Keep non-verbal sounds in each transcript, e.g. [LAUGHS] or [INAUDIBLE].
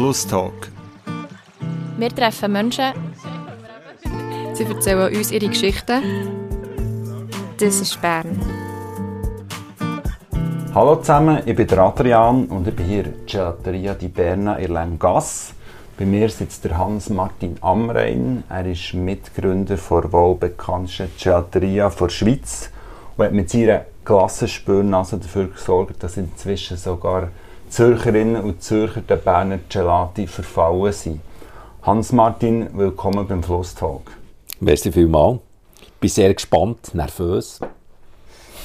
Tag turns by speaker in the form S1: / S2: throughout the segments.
S1: Flusstalk.
S2: Wir treffen Menschen.
S3: Sie erzählen uns ihre Geschichten.
S2: Das ist Bern.
S4: Hallo zusammen, ich bin der Adrian und ich bin hier in der Gelateria di Berna in Lemgasse. Bei mir sitzt der Hans-Martin Amrein. Er ist Mitgründer der wohl bekanntesten Gelateria der Schweiz und hat mit seiner Klassenspürnase dafür gesorgt, dass inzwischen sogar Zürcherinnen und Zürcher der Berner Gelati verfallen sind. Hans-Martin, willkommen beim Flusstalk.
S5: Merci vielmals. Ich bin sehr gespannt, nervös.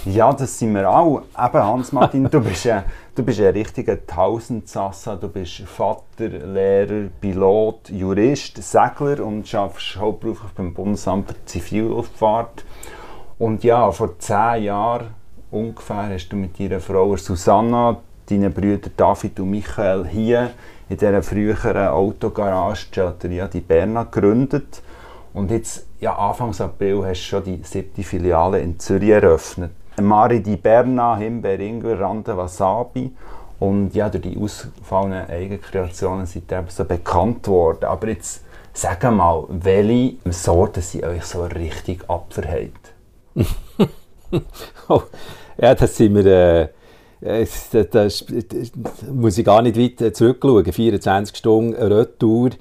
S4: Ja, das sind wir auch. Eben, Hans-Martin, du, bist ein, du bist ein richtiger Tausendsassa. Du bist Vater, Lehrer, Pilot, Jurist, Segler und arbeitest hauptberuflich beim Bundesamt für Zivilluftfahrt. Und ja, vor zehn Jahren ungefähr hast du mit deiner Frau Susanna, deinen Brüdern David und Michael hier in dieser früheren Autogarage Gelateria di Berna gegründet. Und jetzt, ja, Anfang April hast du schon die siebte Filiale in Zürich eröffnet. Mari di Berna, Himbeer, Ingwer, Rande, Wasabi. Und ja, durch die ausgefallenen Eigenkreationen sind eben so bekannt worden. Aber jetzt, sag mal, welche Sorten sind euch so richtig abverheilt? [LAUGHS]
S5: oh, ja, das sind wir... Äh das, das, das, muss ich gar nicht weit zurückschauen. 24 Stunden Retour,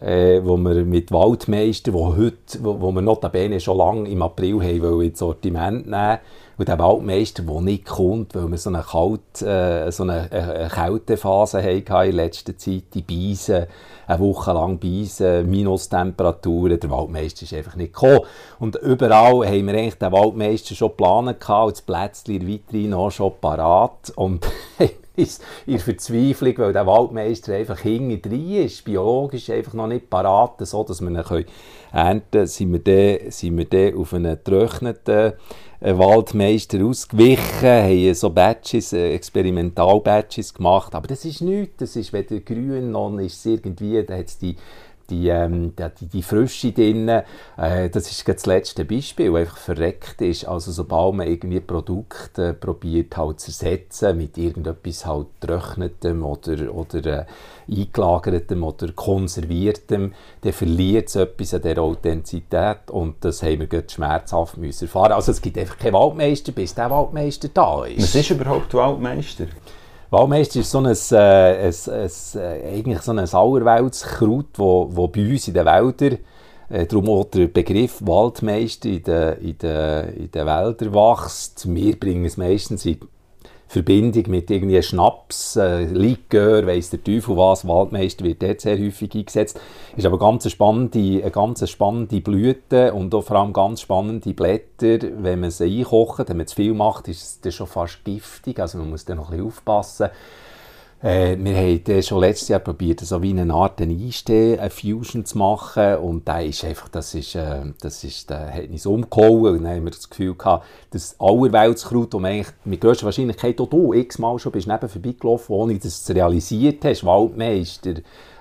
S5: äh, wo wir mit Waldmeister, wo, heute, wo, wo wir notabene schon lange im April haben, ins Sortiment nehmen und der Waldmeister, der nicht kommt, weil wir so eine, Kalt, äh, so eine, eine Kältephase hatten in letzter Zeit, die Beisen, eine Woche lang Beisen, Minustemperaturen, der Waldmeister ist einfach nicht gekommen. Und überall haben wir eigentlich den Waldmeister schon geplant und das Plätzchen weiterhin noch schon parat. Und [LAUGHS] in Verzweiflung, weil der Waldmeister einfach hinten drin ist, biologisch einfach noch nicht parat, so dass wir ihn ernten können, sind wir dann, auf einen getrockneten äh, Waldmeister ausgewichen, haben so Batches, äh, Experimental-Batches gemacht, aber das ist nichts, das ist weder grün noch ist irgendwie, da hat es die die, ähm, die, die Frische drin, äh, das ist das letzte Beispiel, einfach verreckt ist. Also sobald man irgendwie Produkte probiert halt zu ersetzen mit irgendetwas halt getrocknetem oder, oder äh, eingelagertem oder konserviertem, dann verliert es etwas an dieser Authentizität und das haben wir gerade schmerzhaft müssen erfahren. Also es gibt einfach keinen Waldmeister, bis der Waldmeister da ist.
S4: Was ist überhaupt Waldmeister?
S5: Waldmeister ist so ein, äh, ein, ein, äh, eigentlich so ein Sauerweltskraut, wo, wo bei uns in den Wäldern, äh, darum auch der Begriff Waldmeister in den, in den, in den Wäldern wächst. Wir bringen es meistens in Verbindung mit irgendwie Schnaps, äh, Likör, weiss der Teufel was, Waldmeister wird dort sehr häufig eingesetzt. Ist aber ganz eine spannende, eine ganz spannende Blüte und auch vor allem ganz spannende Blätter. Wenn man sie einkocht, wenn man zu viel macht, ist es schon fast giftig, also man muss da noch ein bisschen aufpassen. Äh, wir haben schon letztes Jahr probiert, so wie eine Art Einstehen, eine Fusion zu machen. Und da ist einfach, das ist, äh, das ist, der hat uns umgehauen. Und dann haben wir das Gefühl gehabt, das Allerweltskraut, man eigentlich mit grösster Wahrscheinlichkeit auch du x-mal schon bist neben vorbeigelaufen, ohne dass du es realisiert hast, Waldmeister,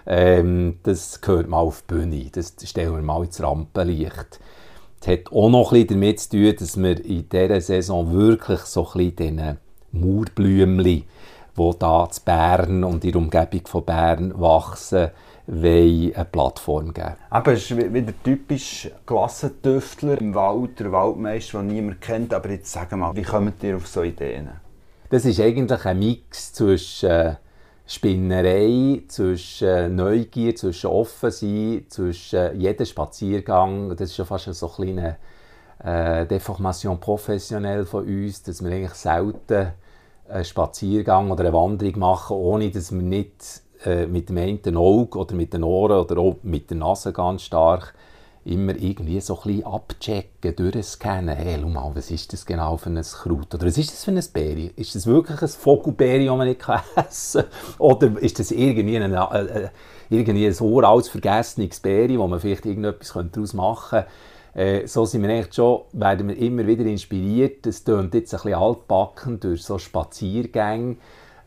S5: ähm, das gehört mal auf die Bühne, das stellen wir mal ins Rampenlicht. Das hat auch noch bisschen damit zu tun, dass wir in dieser Saison wirklich so ein bisschen diesen Mauerblümchen die da zu Bern und in der Umgebung von Bern wachsen, wollen eine Plattform geben.
S4: Aber es ist wieder typisch Klassentüftler im Wald, der Waldmeister, den niemand kennt. Aber jetzt sag mal, wie kommt ihr auf so Ideen?
S5: Das ist eigentlich ein Mix zwischen äh, Spinnerei, zwischen äh, Neugier, zwischen Offensein, zwischen äh, jedem Spaziergang. Das ist schon fast so eine kleine äh, Deformation professionell von uns, dass wir eigentlich selten einen Spaziergang oder eine Wanderung machen, ohne dass wir nicht äh, mit dem einen Auge oder mit den Ohren oder auch mit der Nase ganz stark immer irgendwie so ein bisschen abchecken, durchscannen. Hey, schau mal, was ist das genau für ein Kraut? Oder was ist das für ein Beere? Ist das wirklich ein Vogelbeere, das man nicht essen kann? [LAUGHS] Oder ist das irgendwie ein, äh, äh, irgendwie ein uraltes, vergessenes Beere, wo man vielleicht irgendetwas daraus machen könnte? Äh, so sind wir eigentlich schon, werden wir immer wieder inspiriert. Es tönt jetzt ein bisschen altbacken durch so Spaziergänge.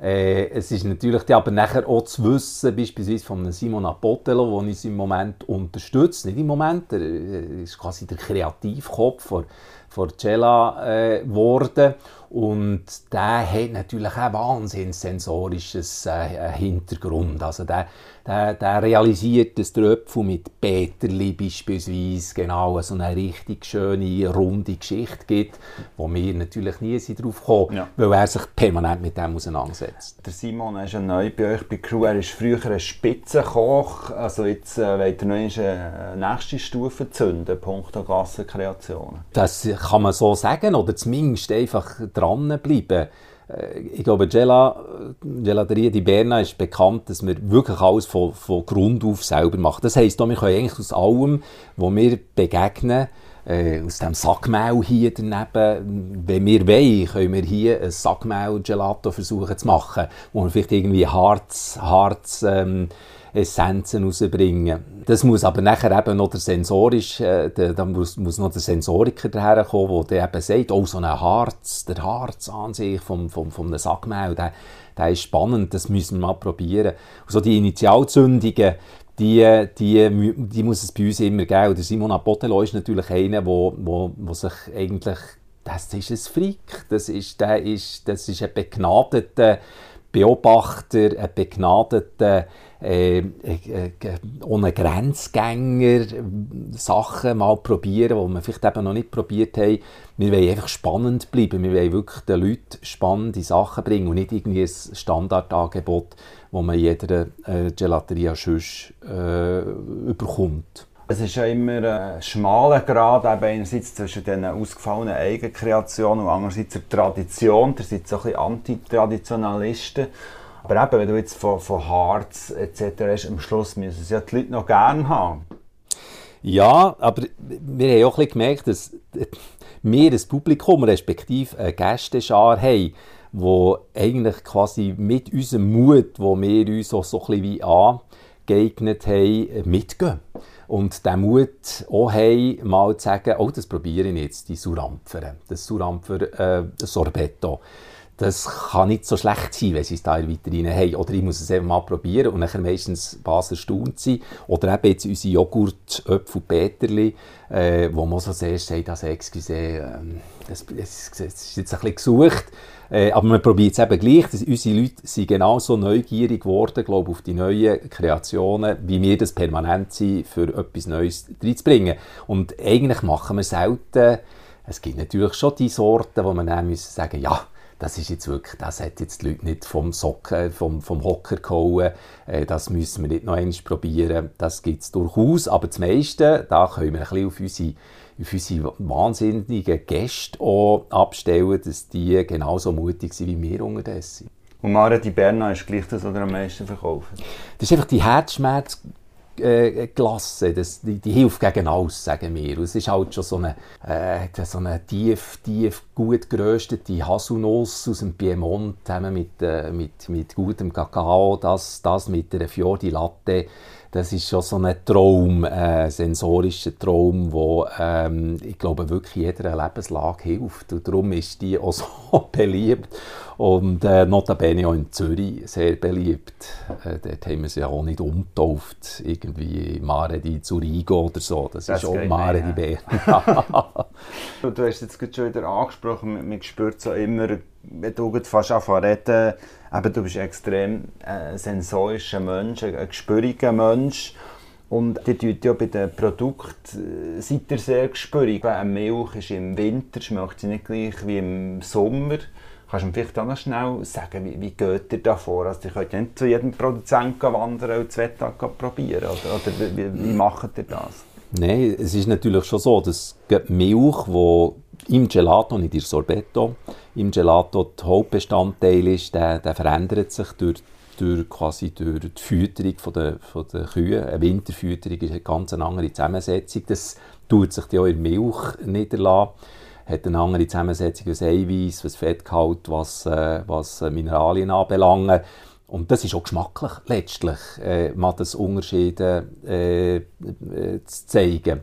S5: Äh, es ist natürlich aber nachher auch zu wissen, beispielsweise von Simon Apotelo, der uns im Moment unterstützt. Nicht im Moment, er ist quasi der Kreativkopf von, Forcella geworden. Und der hat natürlich auch wahnsinnig sensorisches äh, Hintergrund. Also der, der, der realisiert, dass der Öpfel mit Peterli beispielsweise genau so eine richtig schöne, runde Geschichte gibt, wo wir natürlich nie drauf kommen, ja. weil er sich permanent mit dem auseinandersetzt.
S4: Der Simon ist ja neu bei euch bei Crew. Er ist früher ein Spitzenkoch. Also jetzt äh, wollt ihr noch eine nächste Stufe zünden, punkto Gassenkreationen.
S5: Das kann man so sagen, oder zumindest einfach dranbleiben. Äh, ich glaube, Gela, Gelateria di Berna ist bekannt, dass wir wirklich alles von, von Grund auf selber machen. Das heisst, wir können eigentlich aus allem, was wir begegnen, äh, aus dem Sackmehl hier daneben, wenn wir wollen, können wir hier ein Sackmehl-Gelato versuchen zu machen, wo wir vielleicht irgendwie Harz, Harz ähm, Essenzen rausbringen. Das muss aber nachher eben noch der sensorisch, äh, da muss, muss noch der Sensoriker daherkommen, der eben sagt, oh, so ein Harz, der Harz an sich vom, vom, vom Sackmehl, der, der ist spannend, das müssen wir mal probieren. Und so die Initialzündungen, die, die, die muss es bei uns immer geben. Der Simon Apotelo ist natürlich einer, wo, wo, wo sich eigentlich, das ist ein Freak, das ist, der ist, das ist ein begnadeter Beobachter, ein begnadeter äh, äh, ohne Grenzgänger Sachen mal probieren, die wir vielleicht eben noch nicht probiert haben. Wir wollen einfach spannend bleiben. Wir wollen wirklich den Leuten spannende Sachen bringen und nicht irgendwie ein Standardangebot, das man jeder äh, Gelateria sonst äh, überkommt.
S4: Es ist ja immer ein schmaler Grad, einerseits zwischen den ausgefallenen Eigenkreationen und andererseits der Tradition. Da sind so ein Antitraditionalisten. Aber eben, wenn du jetzt von, von Harz etc. hast, am Schluss müssen es ja die Leute noch gerne haben.
S5: Ja, aber wir haben auch ein gemerkt, dass wir ein Publikum, respektive eine Gästeschar haben, die eigentlich quasi mit unserem Mut, wo wir uns auch so ein bisschen wie angeeignet haben, mitgehen. Und den Mut auch haben, mal zu sagen, oh, das probiere ich jetzt, die Surampfer, das Surampfer äh, das kann nicht so schlecht sein, wenn sie es da weiter rein haben. Oder ich muss es einfach mal probieren und dann meistens was erstaunt sein. Oder eben jetzt unsere Joghurt, Öpfel, Peterli, äh, wo man so sehr sagt, also excuse, äh, das, ist jetzt ein bisschen gesucht. Äh, aber man probiert es eben gleich. Unsere Leute sind genauso neugierig geworden, glaube auf die neuen Kreationen, wie wir das permanent sind, für etwas Neues reinzubringen. Und eigentlich machen wir selten, es gibt natürlich schon die Sorten, wo man dann müssen sagen, ja, das ist jetzt wirklich, das hat jetzt die Leute nicht vom Socken, vom, vom Hocker gehauen, äh, das müssen wir nicht noch einmal probieren, das gibt es durchaus, aber das meiste, da können wir ein bisschen auf unsere, auf unsere wahnsinnigen Gäste auch abstellen, dass die genauso mutig sind, wie wir unterdessen.
S4: Und Mara die Berna ist gleich das, was am meisten verkaufen?
S5: Das ist einfach die Herzschmerz äh, Klasse, das, die, die, hilft gegen alles, sagen wir. Und es ist halt schon so eine, äh, so eine tief, tief gut geröstete Haselnuss aus dem Piemont zusammen mit, äh, mit, mit gutem Kakao, das, das mit einer Fiordi Latte das ist schon so ein Traum, ein sensorischer Traum, wo ähm, ich glaube wirklich jeder Lebenslage hilft. Und darum ist die auch [LAUGHS] so beliebt und äh, notabene auch in Zürich sehr beliebt. Äh, dort haben wir sie ja auch nicht umgetauft, irgendwie Mare di Zurigo oder so. Das, das ist auch Mare di Berna.
S4: du hast jetzt schon wieder angesprochen, man spürt so immer, wenn du fast anfangen reden, eben, du bist extrem äh, sensorischer Mensch, ein, ein gespüriger Mensch. Und die tut ja bei den Produkten äh, seid ihr sehr gespürig. Eine Milch ist im Winter, schmeckt sie nicht gleich wie im Sommer. Kannst du mir vielleicht auch noch schnell sagen, wie, wie geht ihr da vor? Also, ihr könnt nicht zu jedem Produzenten wandern und zwei Tage probieren. Oder, oder wie, wie macht ihr das?
S5: Nein, es ist natürlich schon so, dass die Milch, die im Gelato, nicht im Sorbetto, im Gelato der Hauptbestandteil ist, der, der verändert sich durch, durch, quasi durch die Fütterung von der, von der Kühe. Eine Winterfütterung ist eine ganz andere Zusammensetzung. Das tut sich ja auch in der Milch niederlassen. Hat eine andere Zusammensetzung, was Eiweiß, was Fettgehalt, was, äh, was Mineralien anbelangt. Und das ist auch geschmacklich letztlich, äh, mal das Unterschiede äh, äh, zu zeigen.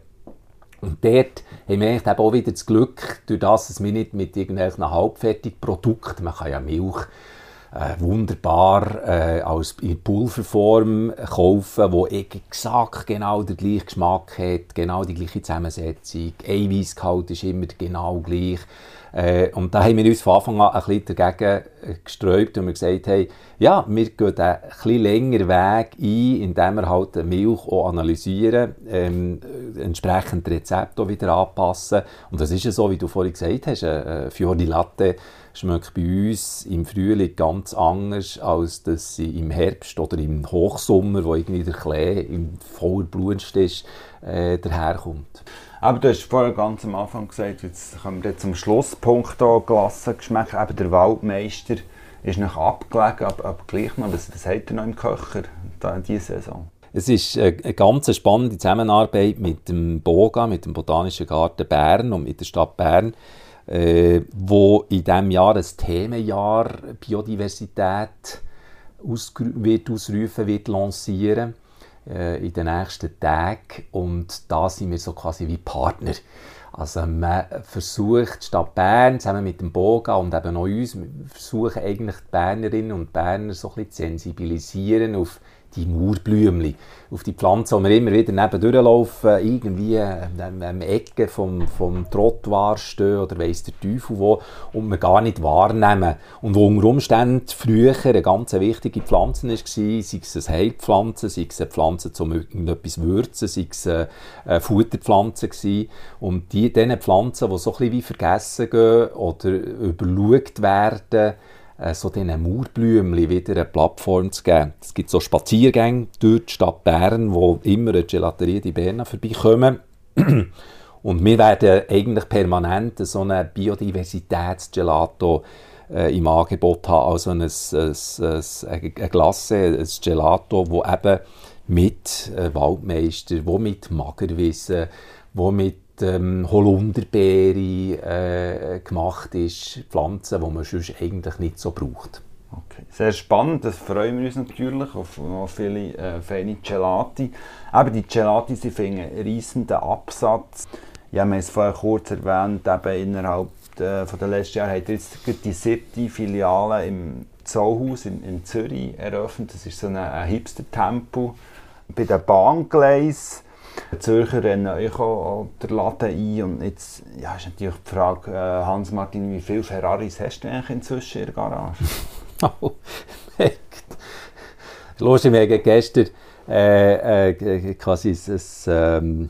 S5: Und dort haben wir eben auch wieder das Glück, durch das, dass wir nicht mit irgendwelchen halbfertigen Produkten, man kann ja Milch äh, wunderbar äh, als in Pulverform kaufen, wo exakt genau den gleichen Geschmack hat, genau die gleiche Zusammensetzung. Eiweißgehalt ist immer genau gleich. Äh, und da haben wir uns von Anfang an ein bisschen dagegen gesträubt und wir gesagt haben, ja, wir gehen einen etwas längeren Weg ein, indem wir halt die Milch auch analysieren, ähm, entsprechend Rezepte wieder anpassen. Und das ist ja so, wie du vorhin gesagt hast, eine Fiori Latte schmeckt bei uns im Frühling ganz anders, als dass sie im Herbst oder im Hochsommer, wo irgendwie der Klee im voller Blut ist, äh, daherkommt.
S4: Aber du hast vorher ganz am Anfang gesagt, jetzt kommen wir zum Schlusspunkt hier, Glassengeschmack, eben der Waldmeister ist noch abgelegen, aber, aber gleich noch, was, was hat er noch im Köcher in dieser Saison?
S5: Es ist eine ganz spannende Zusammenarbeit mit dem BOGA, mit dem Botanischen Garten Bern und mit der Stadt Bern, äh, wo in diesem Jahr ein Themenjahr Biodiversität wird ausrufen, wird lancieren äh, in den nächsten Tagen und da sind wir so quasi wie Partner. Also man versucht, die Stadt Bern zusammen mit dem Boga und eben auch uns, versuchen eigentlich die Bernerinnen und Berner so ein bisschen zu sensibilisieren auf die Mauerblümchen, auf die Pflanzen, die wir immer wieder neben durchlaufen, irgendwie am Ecke vom, vom Trottoir stehen oder weiss der Teufel wo und wir gar nicht wahrnehmen. Und wo unter Umständen früher eine ganz wichtige Pflanze war, sei es eine Heilpflanze, sei es eine Pflanze zum irgendetwas würzen, sei es eine Futterpflanze gewesen. Und die, diese Pflanzen, die so ein bisschen wie vergessen gehen oder überschaut werden, äh, so diesen Mauerblümchen wieder eine Plattform zu geben. Es gibt so Spaziergänge durch die Stadt Bern, wo immer eine Gelaterie di Berna vorbeikommen. [CLEARS THROAT] Und wir werden eigentlich permanent so einen Biodiversitätsgelato äh, im Angebot haben, also ein, ein, ein, eine Glasse, ein Gelato, wo eben mit äh, Waldmeister, wo mit Magerwissen, wo mit ähm, Holunderbeere äh, gemacht ist, Pflanzen, die man sonst eigentlich nicht so braucht.
S4: Okay. Sehr spannend, das freuen wir uns natürlich auf, auf viele äh, feine Gelati. Aber die Gelati, sie finden einen riesenden Absatz. Ja, wir haben es vorher kurz erwähnt, eben innerhalb der, von letzten Jahre hat jetzt die siebte Filiale im Zollhaus in, in Zürich eröffnet. Das ist so ein, ein Hipster-Tempel bei den Bahngleisen Zürcher rennen auch den Laden ein. Und jetzt ja, ist natürlich die Frage, äh, Hans-Martin, wie viele Ferraris hast du eigentlich inzwischen in der Garage? [LAUGHS]
S5: oh, Lustig, wir hatten gestern äh, äh, quasi ein, ähm,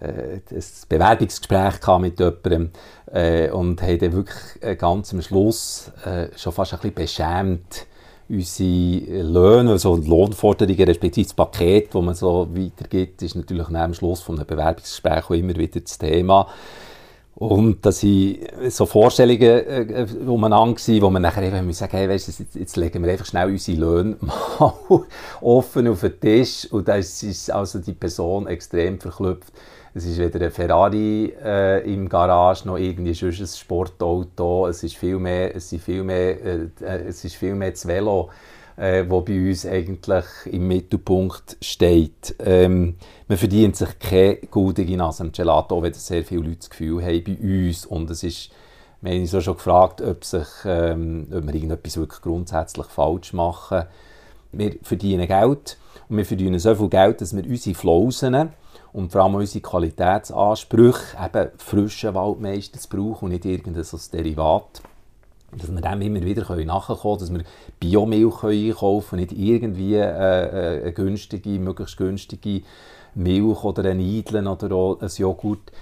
S5: äh, ein Bewerbungsgespräch mit jemandem äh, und haben dann wirklich ganz am Schluss äh, schon fast ein bisschen beschämt unsere Löhne, also Lohnforderungen, respektive das Paket, das man so weitergibt, ist natürlich dem Schluss von einem Bewerbungsgespräch immer wieder das Thema. Und da sind so Vorstellungen äh, umeinander gewesen, wo man nachher eben sagen hey, weißt, jetzt, jetzt legen wir einfach schnell unsere Löhne [LAUGHS] mal offen auf den Tisch und da ist also die Person extrem verklüpft. Es ist weder ein Ferrari äh, im Garage noch irgendwie sonst ein Sportauto. Es ist viel mehr, es ist viel mehr, äh, es ist viel mehr das Velo, äh, wo bei uns eigentlich im Mittelpunkt steht. Ähm, man verdient sich keine gute Nase am Gelato, wenn sehr viele Leute das Gefühl haben bei uns. Und es ist, wir haben uns auch schon gefragt, ob, sich, ähm, ob wir irgendetwas wirklich grundsätzlich falsch machen. Wir verdienen Geld und wir verdienen so viel Geld, dass wir unsere Flausen und vor allem unsere Qualitätsansprüche, eben frischen Waldmeister zu brauchen und nicht irgendein so Derivat. Dass wir dem immer wieder nachkommen können, dass wir Biomilch einkaufen können, nicht irgendwie äh, äh, eine günstige, möglichst günstige Milch oder ein Eidlen oder ein Joghurt.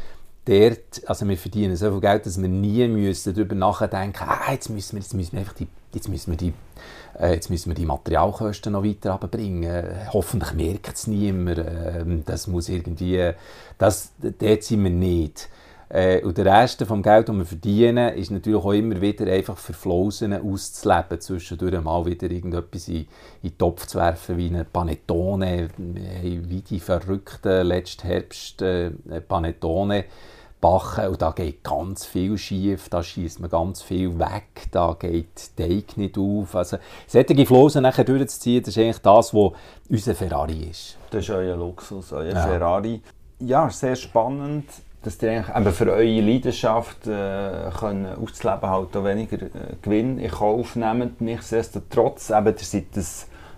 S5: Dort, also wir verdienen so viel Geld, dass wir nie müssen darüber nachdenken ah, jetzt müssen wir, jetzt müssen wir einfach die, jetzt müssen wir die äh, jetzt müssen wir die Materialkosten noch weiter runterbringen. Hoffentlich merkt es niemand. Äh, das muss irgendwie, das, dort sind wir nicht. Äh, und der Rest vom Geld, das wir verdienen, ist natürlich auch immer wieder einfach für Flausen auszuleben. Zwischendurch mal wieder irgendetwas in, in den Topf zu werfen, wie eine Panettone, wie die verrückten letzten Herbst äh, Panettone backen und da geht ganz viel schief, da schießt man ganz viel weg, da geht Teig nicht auf. Also solche Flosen nachher durchzuziehen, das ist eigentlich das, was unser Ferrari ist.
S4: Das ist euer Luxus, euer ja. Ferrari. Ja, sehr spannend. dass ihr eigentlich eben für eure Leidenschaft äh, können auszuleben halt auch weniger äh, Gewinn in Kauf nehmt. Nichtsdestotrotz, eben, ihr seid ein,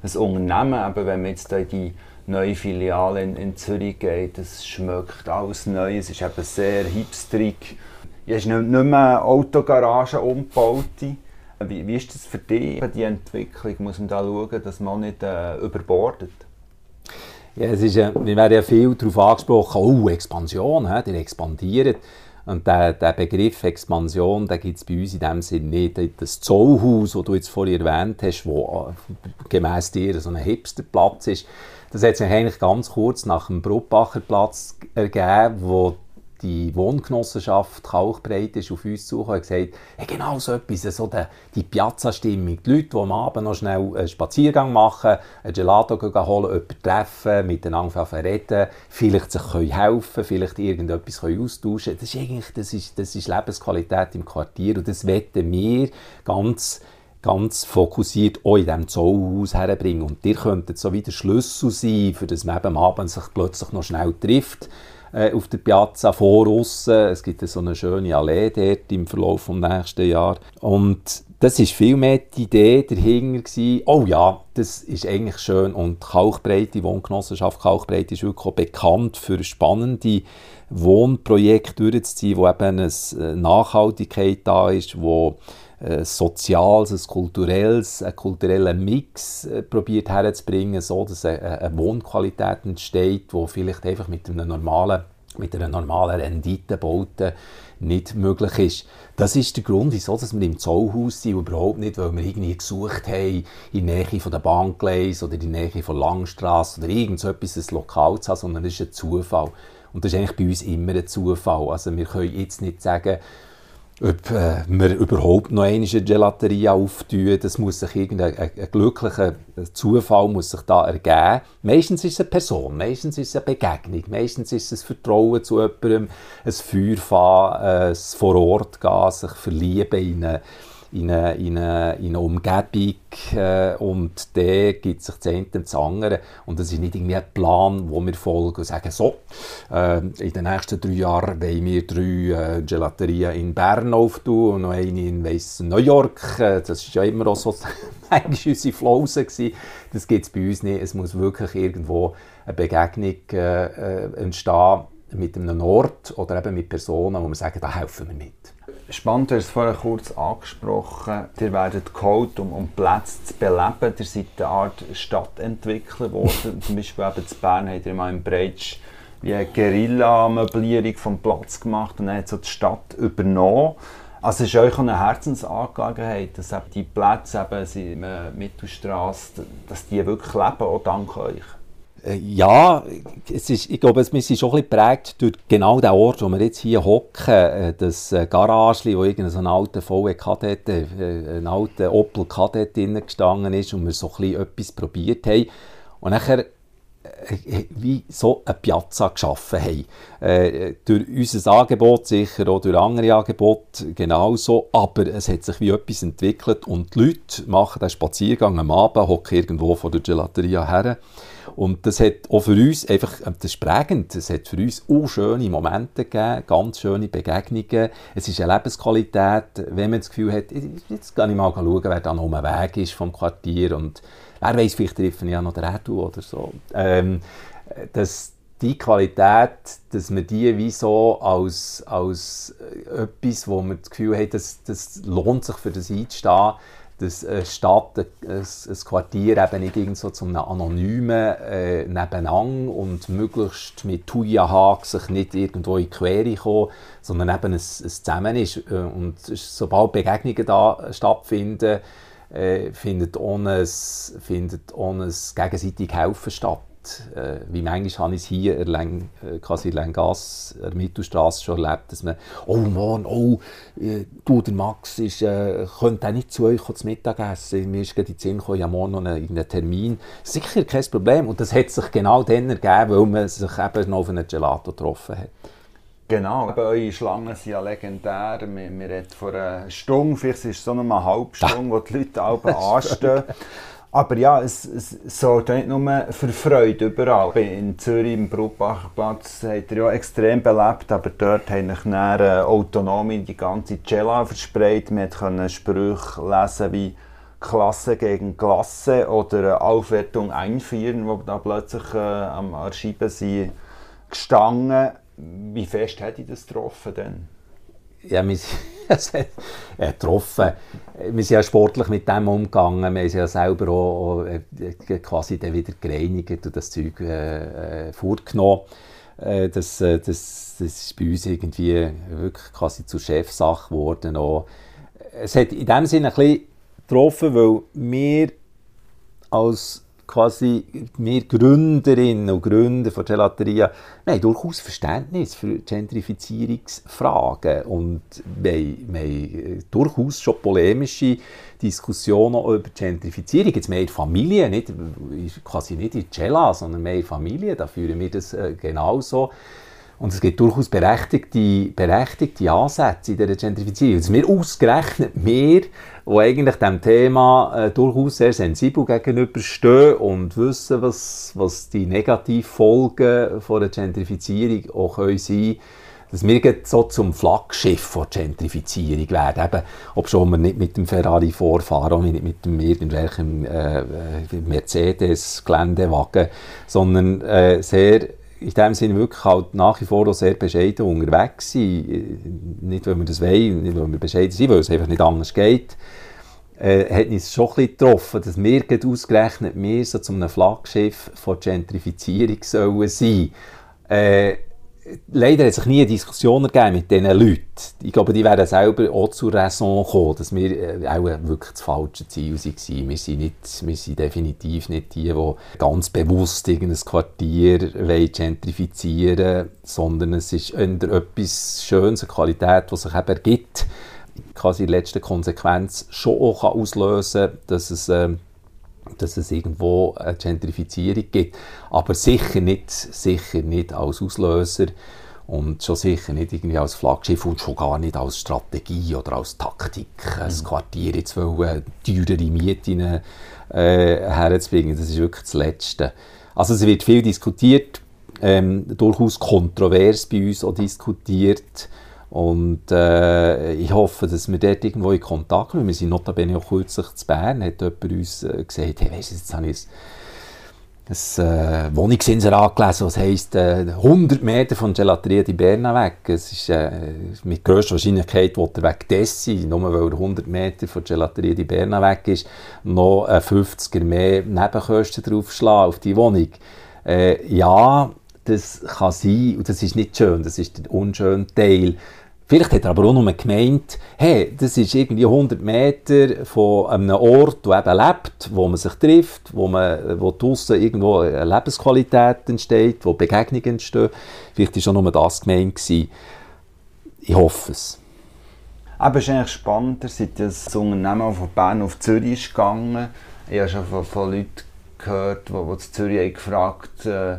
S4: ein Unternehmen, eben, wenn man jetzt da in die neue Filiale in, in Zürich geht, es schmeckt alles neu, es ist eben sehr hipsterig. Es ist nicht, mehr Autogarage umgebaute. Wie, wie ist das für dich, die Entwicklung? Muss man da schauen, dass man nicht äh, überbordet?
S5: Ja, es ist, ja, wir werden ja viel darauf angesprochen, oh, Expansion, he, die expandiert. Und der, der Begriff Expansion, gibt es bei uns in dem Sinne nicht. Das Zollhaus, das du jetzt vorhin erwähnt hast, wo äh, gemäss dir so ein Hipsterplatz ist, das hat sich eigentlich ganz kurz nach dem Bruckbacher Platz ergeben, wo die Wohngenossenschaft Kalkbreit ist auf uns zugekommen und gesagt, hey, genau so etwas, so die, die Piazza-Stimmung. Die Leute, die am Abend noch schnell einen Spaziergang machen, ein Gelato holen, jemanden treffen, miteinander reden, vielleicht sich können helfen vielleicht irgendetwas können austauschen Das ist eigentlich das ist, das ist Lebensqualität im Quartier und das wetten wir ganz ganz fokussiert auch in diesem Zollhaus herbringen. Und ihr könntet so wie der Schlüssel sein, für das man eben am Abend sich plötzlich noch schnell trifft äh, auf der Piazza vor Es gibt so eine schöne Allee dort im Verlauf des nächsten Jahres. Und das war vielmehr die Idee dahinter gewesen, oh ja, das ist eigentlich schön und Kalkbreite, Wohngenossenschaft Kalkbreite ist wirklich auch bekannt für spannende Wohnprojekte durchzuziehen, wo eben eine äh, Nachhaltigkeit da ist, wo ein soziales, ein kulturelles, einen kulturellen Mix äh, probiert herzubringen, so dass eine, Wohnqualität entsteht, wo vielleicht einfach mit einem normalen mit einer normalen Rendite bauten nicht möglich ist. Das ist der Grund, wieso wir im Zollhaus sind, überhaupt nicht, weil wir irgendwie gesucht haben, in der Nähe von der Bahngleis oder in der Nähe von Langstrasse oder irgend so etwas ein Lokal zu haben, sondern es ist ein Zufall. Und das ist eigentlich bei uns immer ein Zufall. Also wir können jetzt nicht sagen, ob äh, wir überhaupt noch eine Gelateria auftun. Das muss sich irgendein ein, ein glücklicher Zufall muss sich da ergeben. Meistens ist es eine Person, meistens ist es eine Begegnung, meistens ist es Vertrauen zu jemandem, ein Feuer fahren, ein vor Ort gehen, sich verlieben in eine in eine, in eine, in eine Umgebung äh, und der gibt sich das eine das andere. Und das ist nicht irgendwie ein Plan, wo wir folgen und sagen, so, äh, in den nächsten drei Jahren wollen wir drei äh, Gelaterien in Bern auftun und noch eine in weiss, New York. Äh, das war ja immer auch so [LAUGHS] eigentlich unsere Flausen gewesen. Das gibt es bei uns nicht. Es muss wirklich irgendwo eine Begegnung äh, äh, entstehen mit einem Ort oder eben mit Personen, wo wir sagen, da helfen wir mit.
S4: Spannend, du hast es vorher kurz angesprochen. Ihr werdet geholt, um, um Plätze zu beleben. Ihr seid eine Art Stadtentwickler geworden. [LAUGHS] Zum Beispiel eben in Bern habt ihr mal im Breitsch wie eine Guerilla-Möblierung vom Platz gemacht und dann hat so die Stadt übernommen. Also es ist euch eine Herzensangelegenheit, dass eben die Plätze eben in der Mittelstraße, dass die wirklich leben, auch dank euch.
S5: Äh, ja, es ist, ich glaube, wir sind schon ein bisschen geprägt durch genau den Ort, wo wir jetzt hier hocken, äh, das äh, Garage, wo irgendein so alter VW Kadett, ein alter Opel Kadett gestanden ist und wir so ein bisschen etwas probiert haben. Und nachher wie so eine Piazza geschaffen haben. Äh, durch unser Angebot sicher, auch durch andere Angebote genauso, aber es hat sich wie etwas entwickelt und die Leute machen den Spaziergang am Abend, hocken irgendwo vor der Gelateria her und das hat auch für uns einfach, äh, das ist prägend, es hat für uns auch schöne Momente gegeben, ganz schöne Begegnungen. Es ist eine Lebensqualität, wenn man das Gefühl hat, jetzt kann ich mal schauen, wer da noch den Weg ist vom Quartier und wer weiß, vielleicht treffen ja noch den Redu oder so. Ähm, das, die Qualität, dass man die wie so als, als äh, etwas, wo man das Gefühl hat, das, das lohnt sich für das einzustehen, dass eine Stadt, ein, Quartier eben nicht irgend so zum anonymen äh, Nebenan und möglichst mit Tuya sich nicht irgendwo in die Quere kommen, sondern eben ein, ein Zusammen ist. Äh, und sobald Begegnungen da stattfinden, äh, findet ohne ein, findet ohne ein gegenseitig Helfen statt. Äh, wie manchmal habe ich es hier in Lang, äh, quasi in Langas, der Mittelstraße schon erlebt, dass man, oh Mann, oh, äh, du, der Max ist, äh, könnte auch nicht zu euch zum Mittagessen, mir ist gerade in die Sinn gekommen, ja morgen noch einen, einen Termin. Sicher kein Problem und das hat sich genau dann ergeben, weil man sich eben noch auf einen Gelato getroffen hat.
S4: Genau, aber eure Schlangen sind ja legendär. Wir, wir reden von einer Stunde, vielleicht ist es so noch eine halbe Stunde, wo die Leute [LAUGHS] alle anstehen. Aber ja, es, es sorgt nicht nur für Freude überall. In Zürich, im Bruckbacher Platz, hat er ja extrem belebt, aber dort habe ich dann äh, autonom in die ganze Cella verspreit. Man konnte Sprüche lesen wie Klasse gegen Klasse oder Aufwertung einführen, wo da plötzlich äh, am Archiven sind gestanden. Wie fest hätte ich das getroffen denn?
S5: Ja, wir sind [LAUGHS] getroffen. Wir sind ja sportlich mit dem umgegangen. Wir haben ja selber auch, äh, quasi dann wieder gereinigt und das Zeug äh, äh vorgenommen. Äh, das, das, das ist bei uns irgendwie wirklich quasi zur Chefsache geworden. Es hat in dem Sinne ein bisschen getroffen, weil wir als quasi wir Gründerinnen und Gründer von Gelateria, haben durchaus Verständnis für Gentrifizierungsfragen und wir wir haben durchaus schon polemische Diskussionen über Gentrifizierung. Jetzt mehr in Familie, nicht, quasi nicht in Cella, sondern mehr in Familie, da führen wir das äh, genauso. Und es gibt durchaus berechtigte, berechtigte Ansätze in dieser Gentrifizierung. Dass wir ausgerechnet, wir, die eigentlich dem Thema äh, durchaus sehr sensibel gegenüberstehen und wissen, was, was die Negativfolgen von der Gentrifizierung auch können sein dass wir so zum Flaggschiff der Gentrifizierung werden. Eben, ob schon wir nicht mit dem Ferrari vorfahren, nicht mit dem irgendwelchen äh, äh Mercedes-Geländewagen, sondern äh, sehr in dem Sinne wirklich halt nach wie vor auch sehr bescheiden unterwegs sein. Nicht, weil wir das wollen, nicht, weil wir bescheiden sind, weil es einfach nicht anders geht. Äh, hat uns schon ein bisschen getroffen, dass wir ausgerechnet wir so zu einem Flaggschiff von Gentrifizierung sollen sein. Äh, leider hat sich nie eine Diskussion ergeben mit diesen Leuten. Ich glaube, die werden selber auch zur Raison kommen, dass wir äh, auch wirklich das falsche Ziel waren. Wir sind, nicht, wir sind definitiv nicht die, die ganz bewusst irgendein Quartier gentrifizieren wollen, sondern es ist etwas Schönes, eine Qualität, die sich eben ergibt, quasi in letzter Konsequenz schon auch auslösen kann, dass es ähm, dass es irgendwo eine Gentrifizierung gibt. Aber sicher nicht, sicher nicht als Auslöser und schon sicher nicht irgendwie als Flaggschiff und schon gar nicht als Strategie oder als Taktik, mhm. ein Quartier jetzt wollen, teurere Mieten äh, herzubringen. Das ist wirklich das Letzte. Also es wird viel diskutiert, ähm, durchaus kontrovers bei uns auch diskutiert. Und äh, ich hoffe, dass wir dort irgendwo in Kontakt kommen. Wir sind notabene auch kürzlich zu Bern, hat jemand uns äh, gesagt, hey, weißt du, jetzt habe ich ein äh, Wohnungsinserat gelesen, was heisst äh, 100 Meter von Gelateria di Berna weg. Es ist äh, mit grösster Wahrscheinlichkeit, wo der Weg das sein, nur weil er 100 Meter von Gelateria di Berna weg ist, noch äh, 50er mehr Nebenkosten draufschlagen auf die Wohnung. Äh, ja, das kann sein, und das ist nicht schön, das ist der unschöne Teil. Vielleicht hat er aber auch nur gemeint, hey, das ist irgendwie 100 Meter von einem Ort, wo eben lebt, wo man sich trifft, wo, man, wo draussen irgendwo eine Lebensqualität entsteht, wo Begegnungen entstehen. Vielleicht war auch nur das gemeint. Gewesen. Ich hoffe es.
S4: Aber es ist eigentlich spannend, ihr seid das Unternehmen von Bern auf Zürich gegangen. Ich habe schon von, von Leuten gehört, die, die in Zürich gefragt haben, äh,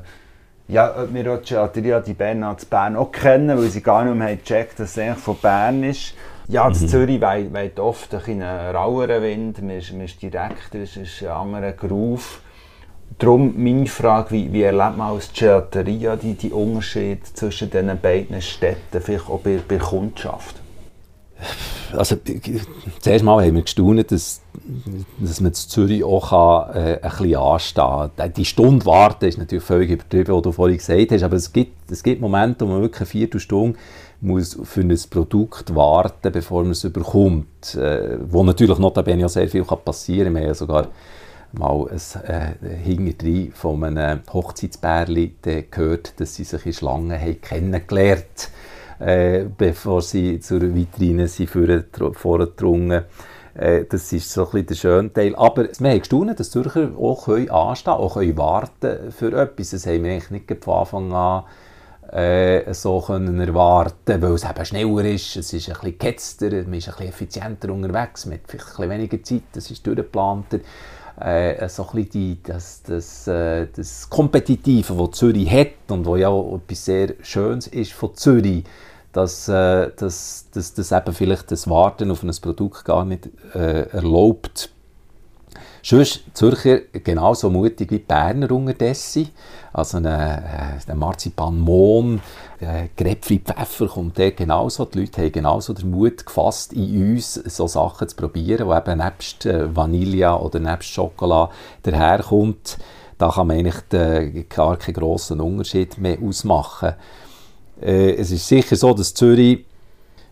S4: ja, ob wir auch die Gelateria di Berna zu Bern auch kennen, weil sie gar nicht mehr gecheckt dass es eigentlich von Bern ist. Ja, das mhm. Zürich weht, weht oft ein einen raueren Wind, man ist, man ist direkter, es ist ein anderer Groove. Darum meine Frage, wie, wie erlebt man als Gelateria die, die Unterschiede zwischen diesen beiden Städten, vielleicht auch bei, bei Kundschaft?
S5: Also, zuerst mal haben wir gestaunt, dass, dass man in Zürich auch kann, äh, ein bisschen anstehen kann. Die Stunde warten ist natürlich völlig übertrieben, was du vorhin gesagt hast, aber es gibt, es gibt Momente, wo man wirklich eine Viertelstunde muss für ein Produkt warten, bevor man es überkommt. Äh, wo natürlich notabene auch sehr viel passieren kann. Wir haben ja sogar mal ein äh, Hinterdrein von einem Hochzeitsbärli gehört, dass sie sich in Schlangen kennengelernt haben äh, bevor sie zur Vitrine sind vorgedrungen. Äh, das ist so ein bisschen der schöne Teil. Aber wir haben gestaunt, dass Zürcher auch anstehen können, auch warten für etwas. Das haben wir eigentlich nicht von Anfang an äh, so können erwarten weil es eben schneller ist, es ist ein bisschen gehetzter, man ist ein bisschen effizienter unterwegs, man hat vielleicht ein bisschen weniger Zeit, es ist durchgeplanter. Äh, so ein die, das, das, äh, das Kompetitive, das Zürich hat und was ja auch etwas sehr Schönes ist von Zürich, dass, äh, dass, dass, dass eben vielleicht das Warten auf ein Produkt gar nicht äh, erlaubt. Sonst Zürcher genauso mutig wie die Berner unterdessen. Also ein, äh, ein Marzipan Mohn, äh, Grapefruit Pfeffer kommt der genauso. Die Leute haben genauso den Mut gefasst, in uns so Sachen zu probieren, die eben nebst äh, Vanille oder nebst Schokolade daherkommt. Da kann man eigentlich äh, gar keinen grossen Unterschied mehr ausmachen. Äh, es ist sicher so, dass Zürich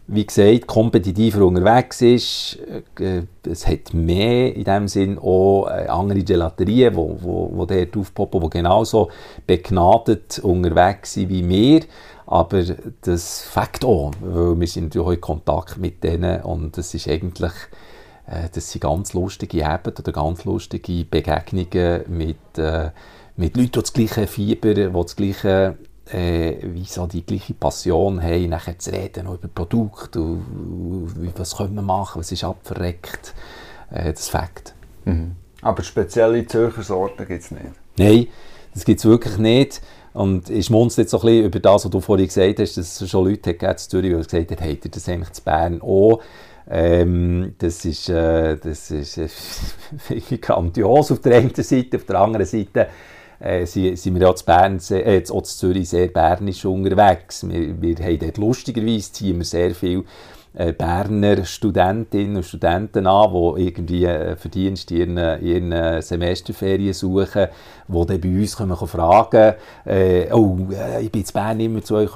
S5: wie gesagt, kompetitiver unterwegs ist. Äh, es hat mehr in dem Sinn auch äh, andere Gelaterien, die wo, wo, wo dort aufpoppen, die genauso begnadet unterwegs sind wie wir. Aber das fängt auch, weil wir sind natürlich auch in Kontakt mit denen und es ist eigentlich, äh, das sind ganz lustige Ebenen oder ganz lustige Begegnungen mit, mit Leuten, die das gleiche Fieber, die das gleiche äh, wie so die gleiche Passion haben, nachher zu reden über Produkte, was können wir machen, was ist abverreckt, äh, das Fakt.
S4: Mhm. Aber spezielle Zürcher Sorten gibt es nicht?
S5: Nein, das gibt es wirklich nicht. Und ich schmunzle jetzt so ein bisschen über das, was du vorhin gesagt hast, dass es schon Leute gegeben in Zürich, die gesagt haben, ihr das eigentlich zu Bern auch? Ähm, das ist, äh, das ist äh, [LAUGHS] grandios auf der einen Seite, auf der anderen Seite äh, sind, wir ja zu, Bern, äh, zu Zürich sehr bernisch unterwegs. Wir, wir haben dort lustigerweise ziehen wir sehr viel äh, Berner Studentinnen und Studenten an, die irgendwie äh, Verdienst in ihren, ihren Semesterferien suchen, die dann bei uns kommen fragen, äh, oh, äh, ich bin in Bern immer zu euch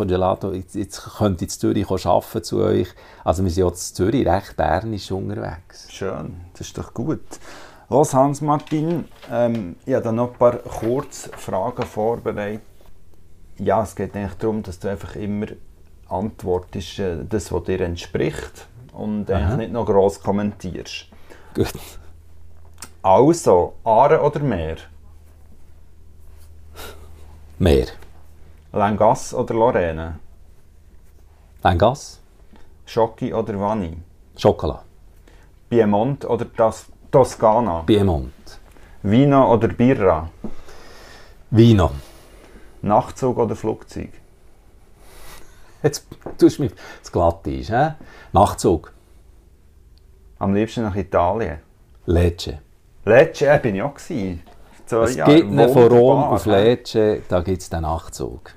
S5: jetzt, jetzt könnt ihr in Zürich arbeiten zu euch. Also wir sind ja in Zürich recht bernisch unterwegs.
S4: Schön, das ist doch gut. Was, Hans-Martin? Ähm, ich habe da noch ein paar Kurzfragen vorbereitet. Ja, es geht eigentlich darum, dass du einfach immer antwortest, äh, das, was dir entspricht und eigentlich nicht noch gross kommentierst.
S5: Gut.
S4: Also, Aare oder Meer?
S5: Meer.
S4: Langas oder Lorraine?
S5: Langas.
S4: Schoki oder Vanille?
S5: Schokolade.
S4: Piemont oder das Toskana?
S5: Piemont.
S4: Vino oder Birra?
S5: Vino.
S4: Nachtzug oder Flugzeug?
S5: Jetzt tust du mich das glatt ist. He? Nachtzug.
S4: Am liebsten nach Italien?
S5: Lecce.
S4: Lecce, äh, bin ich auch gewesen.
S5: Es gibt ihn von Rom auf? Lecce, da gibt es den Nachtzug.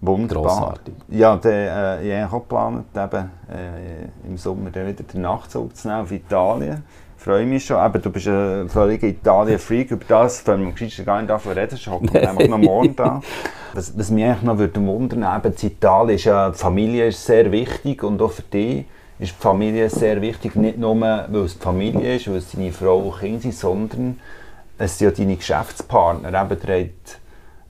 S4: Wunderbar.
S5: Grossartig.
S4: Ja, der, äh, ich habe geplant, eben, äh, im Sommer dann wieder den Nachtzug zu nehmen auf Italien. Ich freue mich schon. Eben, du bist ein völliger Italien-Freak. Über das können wir geschichtlich gar nicht davon reden. Ich hocke [LAUGHS] einfach noch morgen da. Was, was mich eigentlich noch würde wundern eben in Italien ist ja, die Familie ist sehr wichtig und auch für dich ist die Familie sehr wichtig. Nicht nur, weil es die Familie ist, weil es deine Frau und Kinder sind, sondern es sind ja deine Geschäftspartner. Eben, der hat,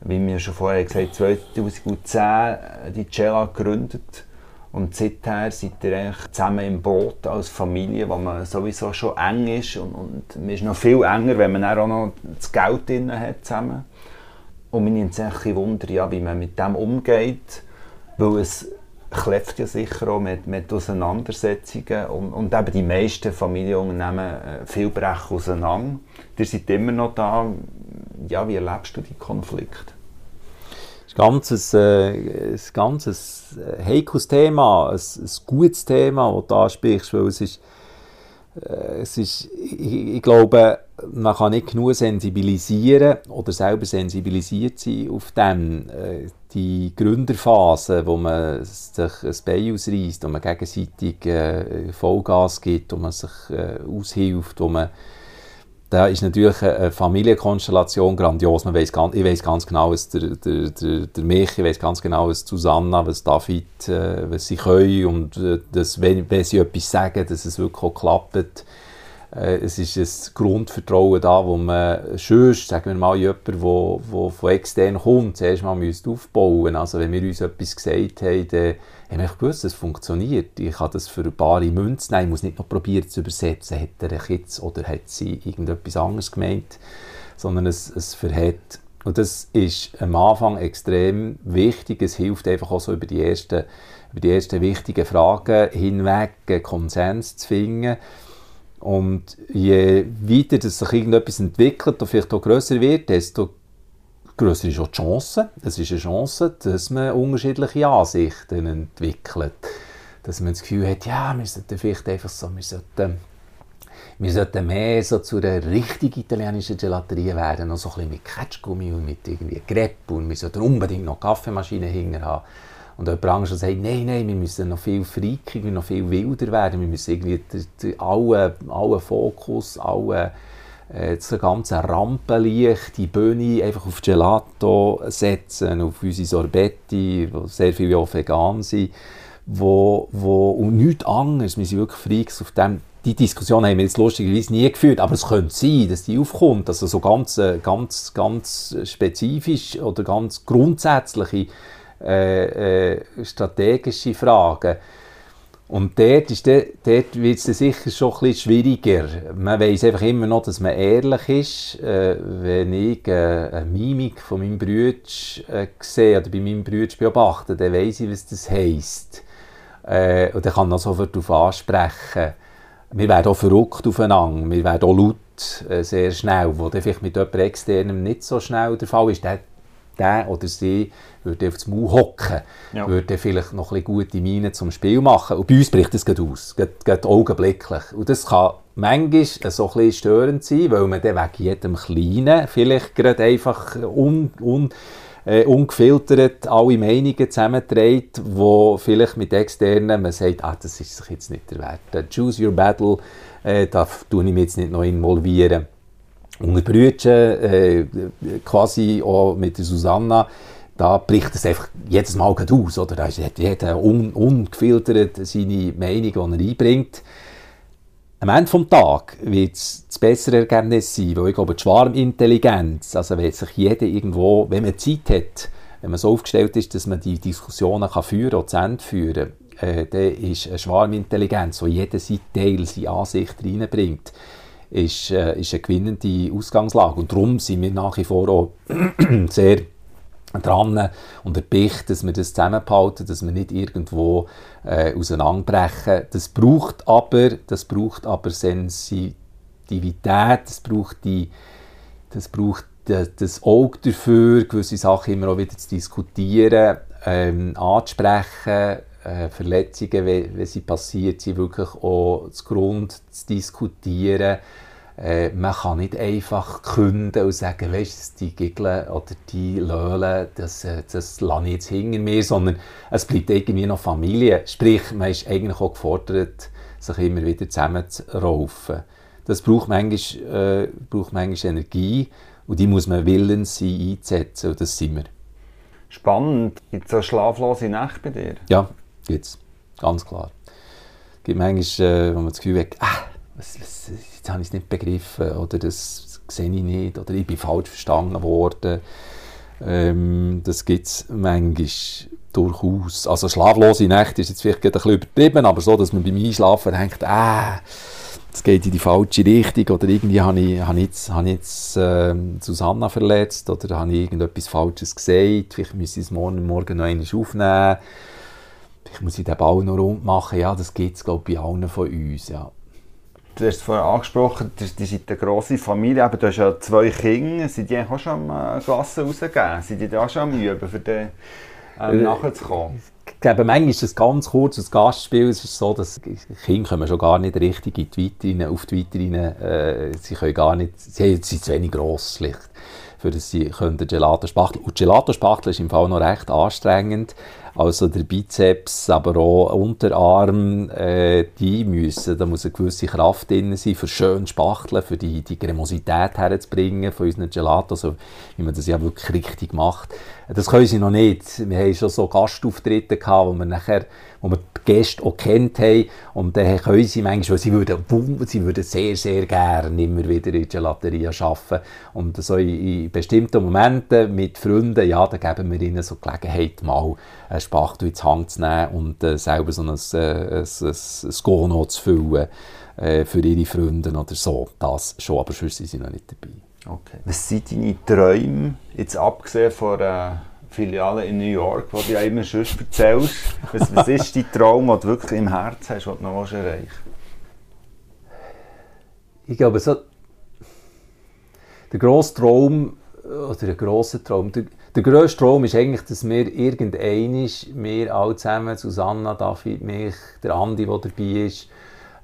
S4: wie wir schon vorher gesagt haben, 2010 die Cella gegründet. Und seither seid ihr eigentlich zusammen im Boot als Familie, wo man sowieso schon eng ist. Und, und man ist noch viel enger, wenn man auch noch das Geld drin hat zusammen. Und mich nimmt es Wunder, ja, wie man mit dem umgeht. Weil es kläfft ja sicher auch mit, mit Auseinandersetzungen. Und, und eben die meisten Familienunternehmen, äh, viel brechen auseinander. Ihr seid immer noch da. Ja, wie erlebst du die Konflikte?
S5: Ist ganz ein, äh, ein ganz ein heikles Thema, ein, ein gutes Thema, das du ansprichst, weil es ist, äh, es ist ich, ich glaube, man kann nicht genug sensibilisieren oder selber sensibilisiert sein auf dem. Äh, die Gründerphase, wo man sich ein Bein ausreißt, wo man gegenseitig äh, Vollgas gibt, wo man sich äh, aushilft, wo man da ist natürlich eine Familienkonstellation grandios. Man weiss ich weiß ganz genau, was der, der, der, der Michi, ich weiß ganz genau, was Susanna, was David, äh, was sie können und äh, dass, wenn, wenn sie etwas sagen, dass es wirklich auch klappt. Äh, es ist ein Grundvertrauen da, wo man sonst, sagen wir mal, jemand, der wo, wo von extern kommt, zuerst mal müsste aufbauen Also wenn wir uns etwas gesagt haben, dann haben wir gewusst, es funktioniert. Ich kann das für bare Münze nehmen, ich muss nicht noch probieren zu übersetzen, hat er jetzt oder hat sie irgendetwas anderes gemeint, sondern es, es verhält. Und das ist am Anfang extrem wichtig. Es hilft einfach auch so über die ersten, über die ersten wichtigen Fragen hinweg einen Konsens zu finden. Und je weiter sich irgendetwas entwickelt und vielleicht auch grösser wird, desto grösser ist auch die Chance. Es ist eine Chance, dass man unterschiedliche Ansichten entwickelt. Dass man das Gefühl hat, ja, wir sollten vielleicht einfach so, wir sollten, wir sollten mehr so zu einer richtig italienischen Gelaterie werden, noch so ein bisschen mit Ketschgummi und mit irgendwie Crepe und wir sollten unbedingt noch Kaffeemaschine hinter haben. Und jemand anderes sagt, nein, nein, wir müssen noch viel freakiger, noch viel wilder werden, wir müssen irgendwie allen, allen Fokus, allen das ganze Rampenlicht, die Bühne einfach auf Gelato setzen, auf unsere Sorbetti, die sehr viele auch vegan sind, wo, wo, und nichts anderes. Wir sind wirklich Freaks auf dem. Die Diskussion haben wir jetzt lustigerweise nie geführt, aber es könnte sein, dass die aufkommt, also so ganz, äh, ganz, ganz spezifisch oder ganz grundsätzliche äh, äh, strategische Fragen und dort, dort wird es sicher schon bisschen schwieriger. Man weiß einfach immer noch, dass man ehrlich ist. Äh, wenn ich äh, eine Mimik von meinem Bruder äh, sehe oder bei meinem Bruder beobachte, dann weiß ich, was das heisst. Äh, und dann kann man sofort darauf ansprechen. Wir werden auch verrückt aufeinander, wir werden auch laut, äh, sehr schnell, wo vielleicht mit jemand externem nicht so schnell der Fall ist. Der, der oder sie würde auf das Maul hocken, ja. würde vielleicht noch ein gute Miene zum Spiel machen. Und bei uns bricht das aus, geht, geht augenblicklich. Und das kann manchmal so ein bisschen störend sein, weil man dann wegen jedem Kleinen vielleicht gerade einfach un, un, äh, ungefiltert alle Meinungen zusammenträgt, wo vielleicht mit externen man sagt, ah, das ist sich jetzt nicht der Wert. Choose your battle, äh, da tue ich mich jetzt nicht noch involvieren. Und Brüder, äh, quasi auch mit der Susanna, da bricht es einfach jedes Mal aus. Oder? Da hat jeder un, ungefiltert seine Meinung, die er einbringt. Am Ende des Tages wird es das bessere Ergebnis sein, weil ich glaube, die Schwarmintelligenz, also wenn sich jeder irgendwo, wenn man Zeit hat, wenn man so aufgestellt ist, dass man die Diskussionen kann führen und zu Ende führen äh, dann ist eine Schwarmintelligenz, wo jeder sein Teil, seine Ansicht reinbringt, ist, äh, ist eine gewinnende Ausgangslage. Und darum sind wir nach wie vor auch [CLEARS THROAT] sehr dran und erpicht, dass wir das zusammenhalten, dass wir nicht irgendwo äh, auseinanderbrechen. Das braucht aber, das braucht aber Sensitivität, das braucht die, das braucht das Auge dafür, gewisse Sachen immer auch wieder zu diskutieren, ähm, anzusprechen, äh, Verletzungen, wenn, wenn sie passiert sind, wirklich auch zu Grund zu diskutieren äh, man kann nicht einfach künden und sagen, weißt du, die Giggle oder die Löhle, das, äh, das lasse ich jetzt hinter mir, sondern es bleibt irgendwie noch Familie. Sprich, man ist eigentlich auch gefordert, sich immer wieder zusammenzuraufen. Das braucht manchmal, äh, braucht manchmal Energie und die muss man willens sein einzusetzen und das sind wir.
S4: Spannend. Gibt es auch schlaflose Nächte bei dir?
S5: Ja, gibt es. Ganz klar. Es gibt manchmal, äh, wo man das Gefühl hat, ah, was, was, jetzt habe ich es nicht begriffen oder das sehe ich nicht oder ich bin falsch verstanden worden. Ähm, das gibt es manchmal durchaus. Also schlaflose Nächte ist jetzt vielleicht ein bisschen übertrieben, aber so, dass man beim Einschlafen denkt, ah, es geht in die falsche Richtung oder irgendwie habe ich, habe ich jetzt, habe ich jetzt äh, Susanna verletzt oder habe ich irgendetwas Falsches gesagt, vielleicht muss ich es morgen, morgen noch einmal aufnehmen, vielleicht muss ich den Ball noch rund machen, ja, das gibt es glaube ich bei allen von uns, ja.
S4: Du hast es vorhin angesprochen, die sind eine grosse Familie, aber du hast ja zwei Kinder, sind die auch schon am Klasse rausgegeben? Sind die da auch schon am Üben, für den ähm, äh, nachzukommen?
S5: Ich glaube, manchmal ist es ganz kurz ein Gastspiel. Es ist so, dass Kinder kommen schon gar nicht richtig in die Vitrine, auf die Vitrine. Äh, sie können gar nicht, sie sind zu wenig gross, schlicht, für dass sie können Gelato spachteln. Und Gelato spachteln ist im Fall noch recht anstrengend also der Bizeps, aber auch Unterarm, äh, die müssen, da muss eine gewisse Kraft drin sein, für schön spachteln, für die, die Cremosität herzubringen von unseren Gelatos, also wie man das ja wirklich richtig macht. Das können sie noch nicht. Wir haben schon so Gastauftritte gehabt, wo wir nachher wo wir die Gäste auch kennt haben. Und dann können sie manchmal, sie würden, sie würden sehr, sehr gerne immer wieder in der Gelateria arbeiten. Und so in, in, bestimmten Momenten mit Freunden, ja, da geben wir ihnen so Gelegenheit, mal eine Spachtel ins Hand zu nehmen und äh, selber so ein, äh, ein, ein, ein Gono zu füllen äh, für ihre Freunde oder so. Das schon, aber sonst sind sie noch nicht dabei.
S4: Okay. Was sind deine Träume, jetzt abgesehen von äh Filiale in New York, die du ja immer schon erzählst. Was, was ist dein Traum, den du wirklich im Herzen hast, den du noch erreichen
S5: Ich glaube, so der grosse Traum, oder der grosse Traum, der, der grösste Traum ist eigentlich, dass wir irgendeinisch, wir alle zusammen, Susanna, David, mich, der Andi, der dabei ist,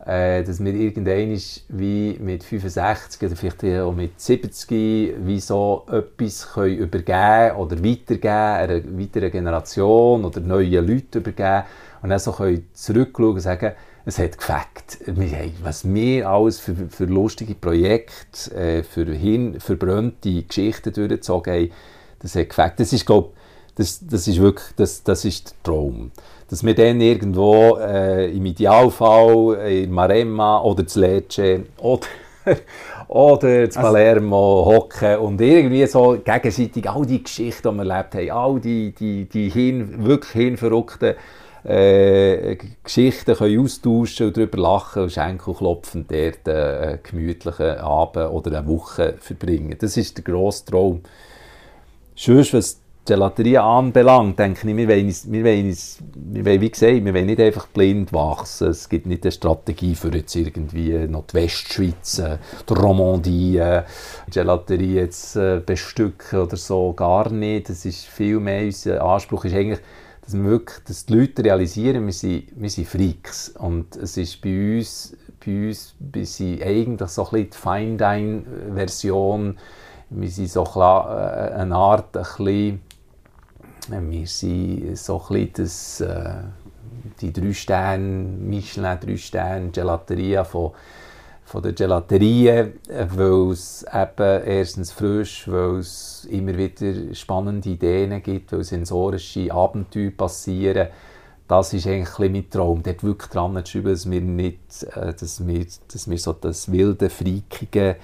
S5: äh, dass wir irgendwann wie mit 65 oder vielleicht auch mit 70 wie so etwas können übergeben oder weitergeben einer weiteren Generation oder neuen Leuten übergeben und dann so können zurückschauen und sagen, es hat gefällt. was wir alles für, für lustige Projekte, äh, für hin, verbrannte Geschichten durchgezogen haben, das hat gefällt. Das ist, glaube das, das ist wirklich das, das ist der Traum. Dass wir dann irgendwo äh, im Idealfall in Maremma oder zu Lecce oder, [LAUGHS] oder zu also Palermo hocken und irgendwie so gegenseitig all die Geschichten, die wir erlebt haben, all die, die, die hin, wirklich hinverrückten äh, Geschichten können austauschen und darüber lachen und Schenkel klopfen dort einen gemütlichen Abend oder eine Woche verbringen. Das ist der grosse Traum. Sonst, was Gelaterie anbelangt, denke ich, wir wollen, wir, wollen, wir wollen, wie gesagt, wir wollen nicht einfach blind wachsen. Es gibt nicht eine Strategie für jetzt irgendwie noch die Westschweiz, äh, die Romandie, äh, Gelaterie jetzt äh, bestücken oder so, gar nicht. Das ist viel mehr, unser Anspruch ist eigentlich, dass, wir wirklich, dass die Leute realisieren, wir sind, wir sind Freaks. Und es ist bei uns, bei uns wir sind eigentlich so ein bisschen die Fine-Dine-Version, wir sind so eine Art, ein bisschen wir sind so ein das, äh, die drei Sterne, Michelin drei Sterne, Gelateria von, von der Gelaterie, weil es eben erstens frisch, weil es immer wieder spannende Ideen gibt, weil sensorische Abenteuer passieren. Das ist eigentlich ein mein Traum, dort wirklich dran zu schreiben, dass wir nicht, äh, dass wir, dass wir so das wilde, freakige,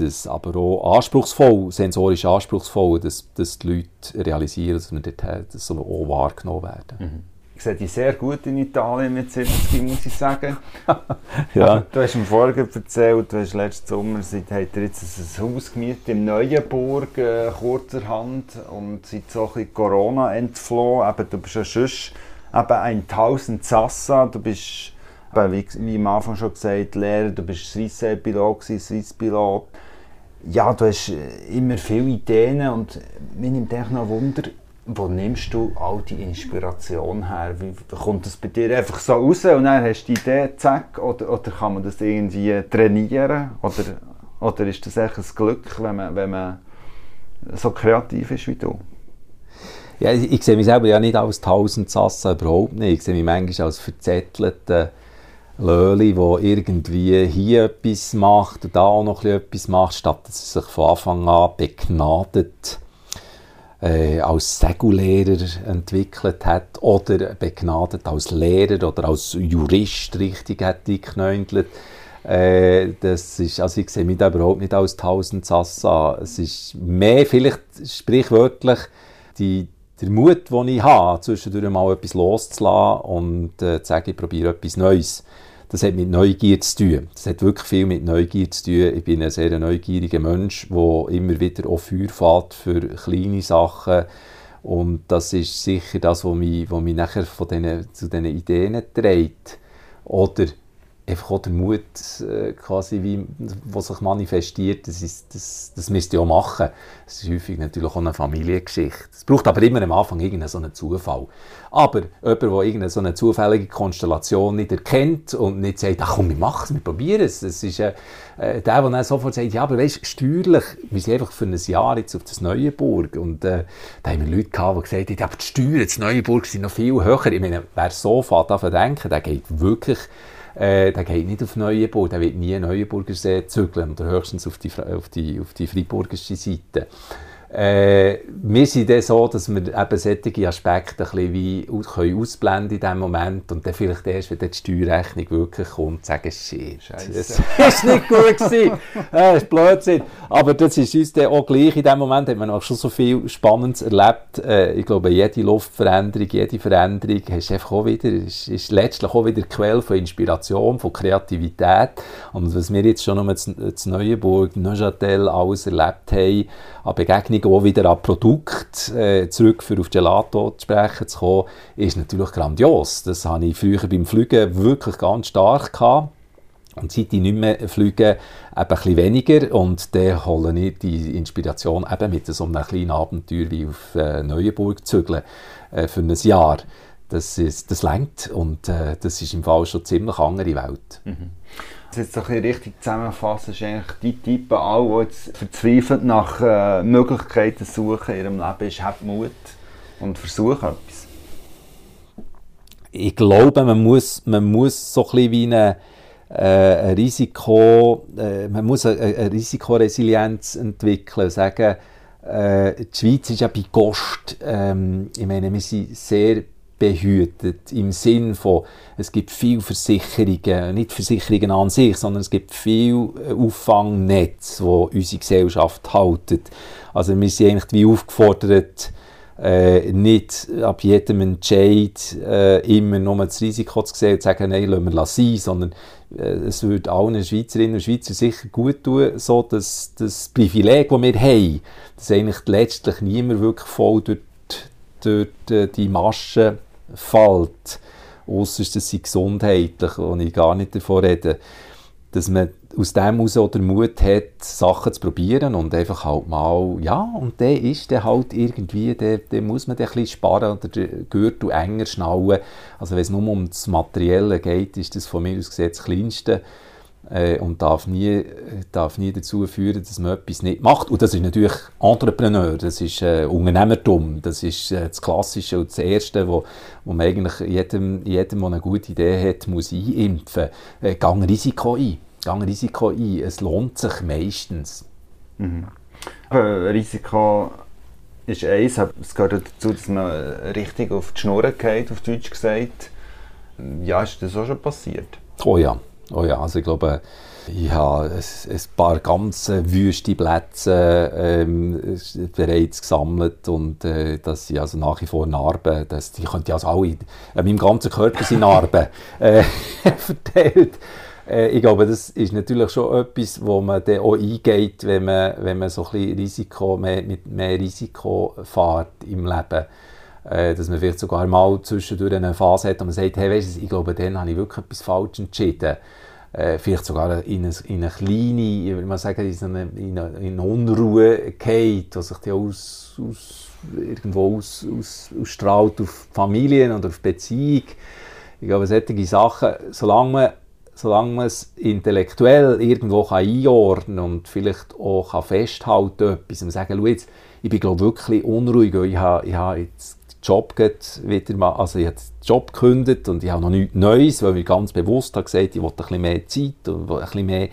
S5: das aber auch anspruchsvoll, sensorisch anspruchsvoll, dass, dass die Leute realisieren, dass wir dort dass so auch wahrgenommen werden.
S4: Mhm. Ich sehe dich sehr gut in Italien mit 70, muss ich sagen. [LAUGHS]
S5: ja.
S4: Du hast im Vorgen erzählt, du hast letzten Sommer seid, habt ihr jetzt ein Haus gemietet in Neuenburg, äh, kurzerhand, und seid so ein bisschen Corona entflohen. Eben, du bist ja sonst eben ein Tausend Sassa, du bist wie, wie am Anfang schon gesagt, Lehrer, du bist Swiss-Pilot, Swiss-Pilot. Ja, du hast äh, immer viele Ideen und mir nimmt echt noch Wunder, wo nimmst du all die Inspiration her? Wie kommt das bei dir einfach so raus und dann hast du die Idee, zack, oder, oder kann man das irgendwie trainieren? Oder, oder ist das echt ein Glück, wenn man, wenn man so kreativ ist wie du?
S5: Ja, ich, ich sehe mich selber ja nicht als tausend Sassen, überhaupt nicht. Ich sehe mich manchmal als verzettelte Löli, der irgendwie hier etwas macht und da auch noch etwas macht, statt dass er sich von Anfang an begnadet äh, als Segellehrer entwickelt hat oder begnadet als Lehrer oder als Jurist richtig hat geknäuntelt. Äh, das ist, also ich sehe mich da überhaupt nicht als tausend Sassa. Es ist mehr vielleicht sprichwörtlich die, der Mut, den ich habe, zwischendurch mal etwas loszulassen und äh, zu sagen, ich probiere etwas Neues das hat mit Neugier zu tun. Das hat wirklich viel mit Neugier zu tun. Ich bin ein sehr neugieriger Mensch, der immer wieder auch Feuer fährt für kleine Sachen. Und das ist sicher das, was mich, was mich nachher von denen, zu diesen Ideen trägt. Oder einfach auch der Mut, äh, quasi wie, was sich manifestiert, das, ist, das, das müsst ihr auch machen. Das ist häufig natürlich auch eine Familiengeschichte. Es braucht aber immer am Anfang irgendeinen Zufall. Aber jemand, der irgendeine so eine zufällige Konstellation nicht erkennt und nicht sagt, ach komm, wir machen es, wir probieren es. Das ist äh, der, der dann sofort sagt, ja, aber weißt, steuerlich, wir sind einfach für ein Jahr jetzt auf das Neuenburg. Und äh, da haben wir Leute gehabt, die gesagt haben, aber die Steuern in Neuenburg sind noch viel höher. Ich meine, wer so fährt, denken, der geht wirklich äh, der geht nicht auf Neuenburg, der wird nie Neuenburger See zügeln oder höchstens auf die, auf die, auf die freiburgische Seite. Äh, wir sind dann so, dass wir eben solche Aspekte ein bisschen wie können ausblenden in diesem Moment und dann vielleicht erst, wenn die Steuerrechnung wirklich kommt, sagen, shit, Scheiße. das [LAUGHS] ist nicht gut gewesen, das ist Blödsinn. Aber das ist uns dann auch gleich, in dem Moment hat man auch schon so viel Spannendes erlebt. Äh, ich glaube, jede Luftveränderung, jede Veränderung ist einfach auch wieder, ist, ist letztlich auch wieder Quelle von Inspiration, von Kreativität und was wir jetzt schon zu, zu Neuenburg, Neuchâtel alles erlebt haben, an Begegnungen auch wieder an Produkt äh, zurück für auf Gelato zu sprechen zu kommen, ist natürlich grandios. Das habe ich früher beim Fliegen wirklich ganz stark gehabt. Und seit ich nicht mehr fliege, eben ein bisschen weniger. Und dann hole ich die Inspiration eben mit so einem kleinen Abenteuer wie auf äh, Neuenburg zügeln äh, für ein Jahr das, ist, das lenkt und äh, das ist im Fall schon ziemlich andere Welt.
S4: Mhm. Jetzt so ein richtig zusammenfassen, ist eigentlich die Typen, alle, die jetzt verzweifelt nach äh, Möglichkeiten suchen in ihrem Leben, ist, habt Mut und versucht etwas.
S5: Ich glaube, man muss, man muss so ein wie eine, äh, ein Risiko, äh, man muss eine, eine Risikoresilienz entwickeln, sagen, äh, die Schweiz ist ja bei Kost, ähm, ich meine, wir sind sehr behütet im Sinn von, es gibt viele Versicherungen, nicht Versicherungen an sich, sondern es gibt viel Auffangnetz, wo unsere Gesellschaft haltet. Also wir sind eigentlich wie aufgefordert, äh, nicht ab jedem Entscheid äh, immer nur das Risiko zu sehen und zu sagen, nein, lassen wir sein, sondern äh, es würde allen Schweizerinnen und Schweizern sicher gut tun, so dass das Privileg, das wir haben, dass eigentlich letztlich niemand wirklich voll durch, durch die Maschen fällt, außer dass sie gesundheitlich, und ich gar nicht davon rede, dass man aus dem heraus auch den Mut hat, Sachen zu probieren und einfach halt mal, ja, und der ist der halt irgendwie, der, der muss man ein bisschen sparen oder den Gürtel enger schnallen. Also wenn es nur um das Materielle geht, ist das von mir aus gesehen das Kleinste äh, und darf nie, darf nie dazu führen, dass man etwas nicht macht. Und das ist natürlich Entrepreneur, das ist äh, Unternehmertum, das ist äh, das Klassische und das Erste, wo, wo man eigentlich jedem, jedem, der eine gute Idee hat, muss einimpfen. Äh, gang Risiko ein, gang Risiko ein, es lohnt sich meistens.
S4: Mhm. Risiko ist eins, es gehört dazu, dass man richtig auf die Schnur geht, auf Deutsch gesagt. Ja, ist das auch schon passiert?
S5: Oh ja. Oh ja, also ich glaube, ich habe ein, paar ganz wüste Plätze ähm, bereits gesammelt und äh, das sind also nach wie vor Narben. Das, die könnte also alle, äh, meinem ganzen Körper sind Narben [LAUGHS] äh, [LAUGHS] verteilt. Äh, ich glaube, das ist natürlich schon etwas, wo man dann auch eingeht, wenn man, wenn man so ein bisschen Risiko, mehr, mit mehr Risiko fährt im Leben äh, dass man vielleicht sogar mal zwischendurch eine Phase hat, wo man sagt, hey, weißt du, ich glaube, dann habe ich wirklich etwas falsch entschieden. Äh, vielleicht sogar in eine, in eine kleine, ich würde mal sagen, in eine, in eine, in eine Unruhe geht, die sich die aus, aus, irgendwo aus, aus, ausstrahlt auf Familien oder auf Beziehung. Ich glaube, solche Sachen, solange man solange man es intellektuell irgendwo kann einordnen und vielleicht auch kann festhalten kann, und sagen, jetzt, ich bin glaube wirklich unruhig, ich habe, ich habe jetzt Job wieder mal, also ich habe den Job gekündigt und ich habe noch nichts Neues, weil ich ganz bewusst habe gesagt, ich wollte ein bisschen mehr Zeit und ein bisschen mehr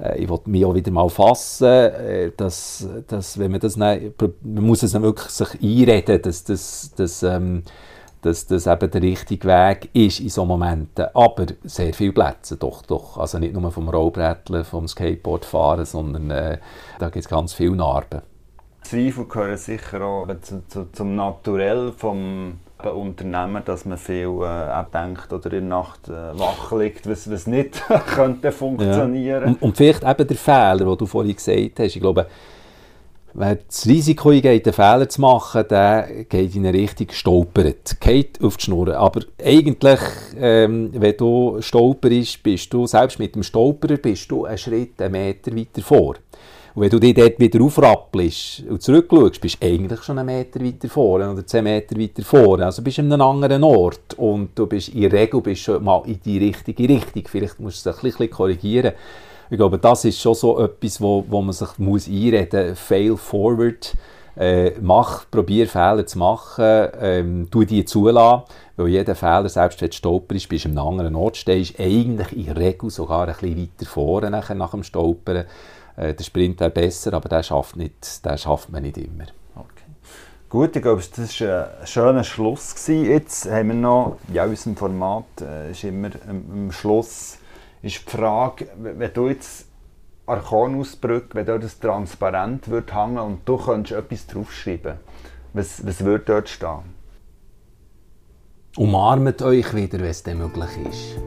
S5: äh, ich wollte mich auch wieder mal fassen, äh, dass, dass wenn man das nicht, man muss es dann wirklich sich einreden, dass das, dass, ähm, dass das eben der richtige Weg ist in solchen Momenten. Aber sehr viele Plätze, doch, doch. Also nicht nur vom Rollbretteln, vom Skateboardfahren, sondern äh, da gibt es ganz viele Narben.
S4: Zweifel gehören sicher auch zu, zu, zum Naturell vom Unternehmen, dass man viel äh, denkt oder in der Nacht äh, wach liegt, was, was nicht [LAUGHS] könnte funktionieren.
S5: Ja. Und, und, vielleicht eben der Fehler, den du vorhin gesagt hast. Ich glaube, wer das Risiko eingeht, einen Fehler zu machen, der geht in eine Richtung stolpert, geht auf die Schnur. Aber eigentlich, ähm, wenn du stolperst, bist du, selbst mit dem Stolperer, bist du einen Schritt, einen Meter weiter vor. Und wenn du dich dort wieder aufrappelst und zurückschaust, bist du eigentlich schon einen Meter weiter vorne oder zehn Meter weiter vorne. Also bist du an einem anderen Ort und du bist in der Regel bist schon mal in die richtige Richtung. Vielleicht musst du es ein bisschen korrigieren. Ich glaube, das ist schon so etwas, wo, wo man sich muss einreden muss. Fail forward. Äh, mach, probier Fehler zu machen, ähm, tu die zulassen, weil jeder Fehler, selbst wenn du stolperst, bist du an einem anderen Ort stehst, eigentlich in der Regel sogar ein bisschen weiter vorne nach dem Stolpern. Äh, der Sprint wäre besser, aber den schafft, nicht, den schafft man nicht immer.
S4: Gut, ich glaube, das war ein schöner Schluss. Gewesen. Jetzt haben wir noch, ja, in unserem Format äh, ist immer am Schluss ist die Frage, wenn du jetzt Archonausbrücke, wenn dort das transparent wird hängen und du könntest etwas draufschreiben, was, was würde dort stehen?
S5: Umarmt euch wieder, wenn es möglich ist.